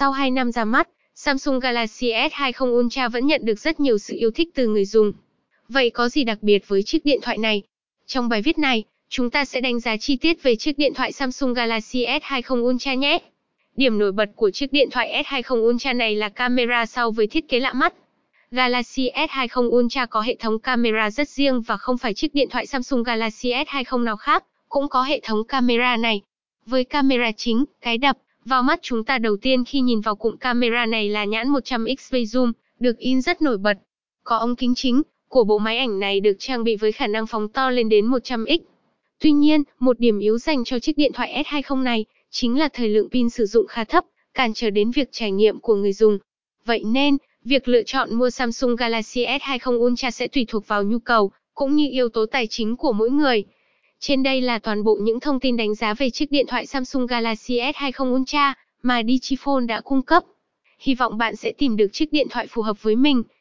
Sau 2 năm ra mắt, Samsung Galaxy S20 Ultra vẫn nhận được rất nhiều sự yêu thích từ người dùng. Vậy có gì đặc biệt với chiếc điện thoại này? Trong bài viết này, chúng ta sẽ đánh giá chi tiết về chiếc điện thoại Samsung Galaxy S20 Ultra nhé. Điểm nổi bật của chiếc điện thoại S20 Ultra này là camera sau với thiết kế lạ mắt. Galaxy S20 Ultra có hệ thống camera rất riêng và không phải chiếc điện thoại Samsung Galaxy S20 nào khác cũng có hệ thống camera này. Với camera chính, cái đập vào mắt chúng ta đầu tiên khi nhìn vào cụm camera này là nhãn 100x zoom, được in rất nổi bật. Có ống kính chính của bộ máy ảnh này được trang bị với khả năng phóng to lên đến 100x. Tuy nhiên, một điểm yếu dành cho chiếc điện thoại S20 này chính là thời lượng pin sử dụng khá thấp, cản trở đến việc trải nghiệm của người dùng. Vậy nên, việc lựa chọn mua Samsung Galaxy S20 Ultra sẽ tùy thuộc vào nhu cầu, cũng như yếu tố tài chính của mỗi người. Trên đây là toàn bộ những thông tin đánh giá về chiếc điện thoại Samsung Galaxy S20 Ultra mà Digiphone đã cung cấp. Hy vọng bạn sẽ tìm được chiếc điện thoại phù hợp với mình.